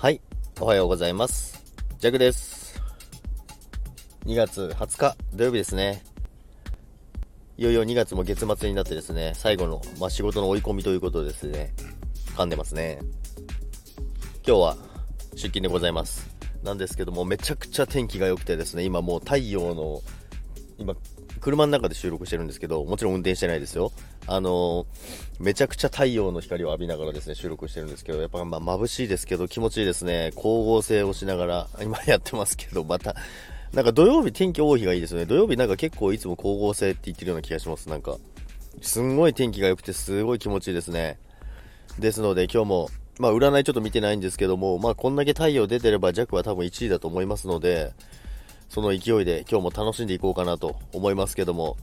はい、おはようございます。ジャクです。2月20日土曜日ですね。いよいよ2月も月末になってですね、最後の、まあ、仕事の追い込みということですね、噛んでますね。今日は出勤でございます。なんですけども、めちゃくちゃ天気が良くてですね、今もう太陽の、今、車の中で収録してるんですけど、もちろん運転してないですよ。あのーめちゃくちゃ太陽の光を浴びながらですね、収録してるんですけど、やっぱまあ眩しいですけど気持ちいいですね。光合成をしながら、今やってますけど、また、なんか土曜日天気多い日がいいですよね。土曜日なんか結構いつも光合成って言ってるような気がします。なんか、すんごい天気が良くてすごい気持ちいいですね。ですので今日も、まあ占いちょっと見てないんですけども、まあこんだけ太陽出てれば弱は多分1位だと思いますので、その勢いで今日も楽しんでいこうかなと思いますけども、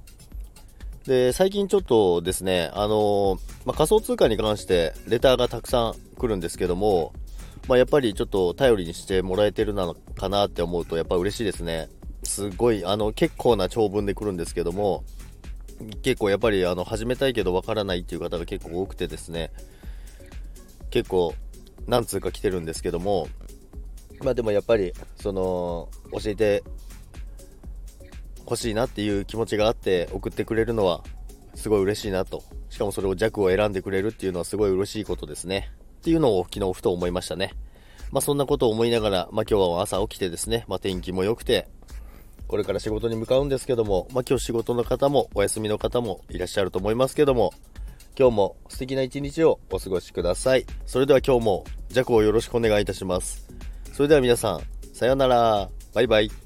で、最近ちょっとですね、あのまあ、仮想通貨に関してレターがたくさん来るんですけども、まあ、やっぱりちょっと頼りにしてもらえてるのかなって思うと、やっぱ嬉しいですね。すごい、あの、結構な長文で来るんですけども、結構やっぱりあの始めたいけどわからないっていう方が結構多くてですね、結構何通か来てるんですけども、まあでもやっぱり、その、教えて欲しいなっていう気持ちがあって送ってくれるのはすごい嬉しいなと。しかもそれを弱を選んでくれるっていうのはすごい嬉しいことですね。っていうのを昨日ふと思いましたね。まあそんなことを思いながら、まあ今日は朝起きてですね、まあ天気も良くて、これから仕事に向かうんですけども、まあ今日仕事の方もお休みの方もいらっしゃると思いますけども、今日も素敵な一日をお過ごしください。それでは今日も弱をよろしくお願いいたします。それでは皆さん、さようなら。バイバイ。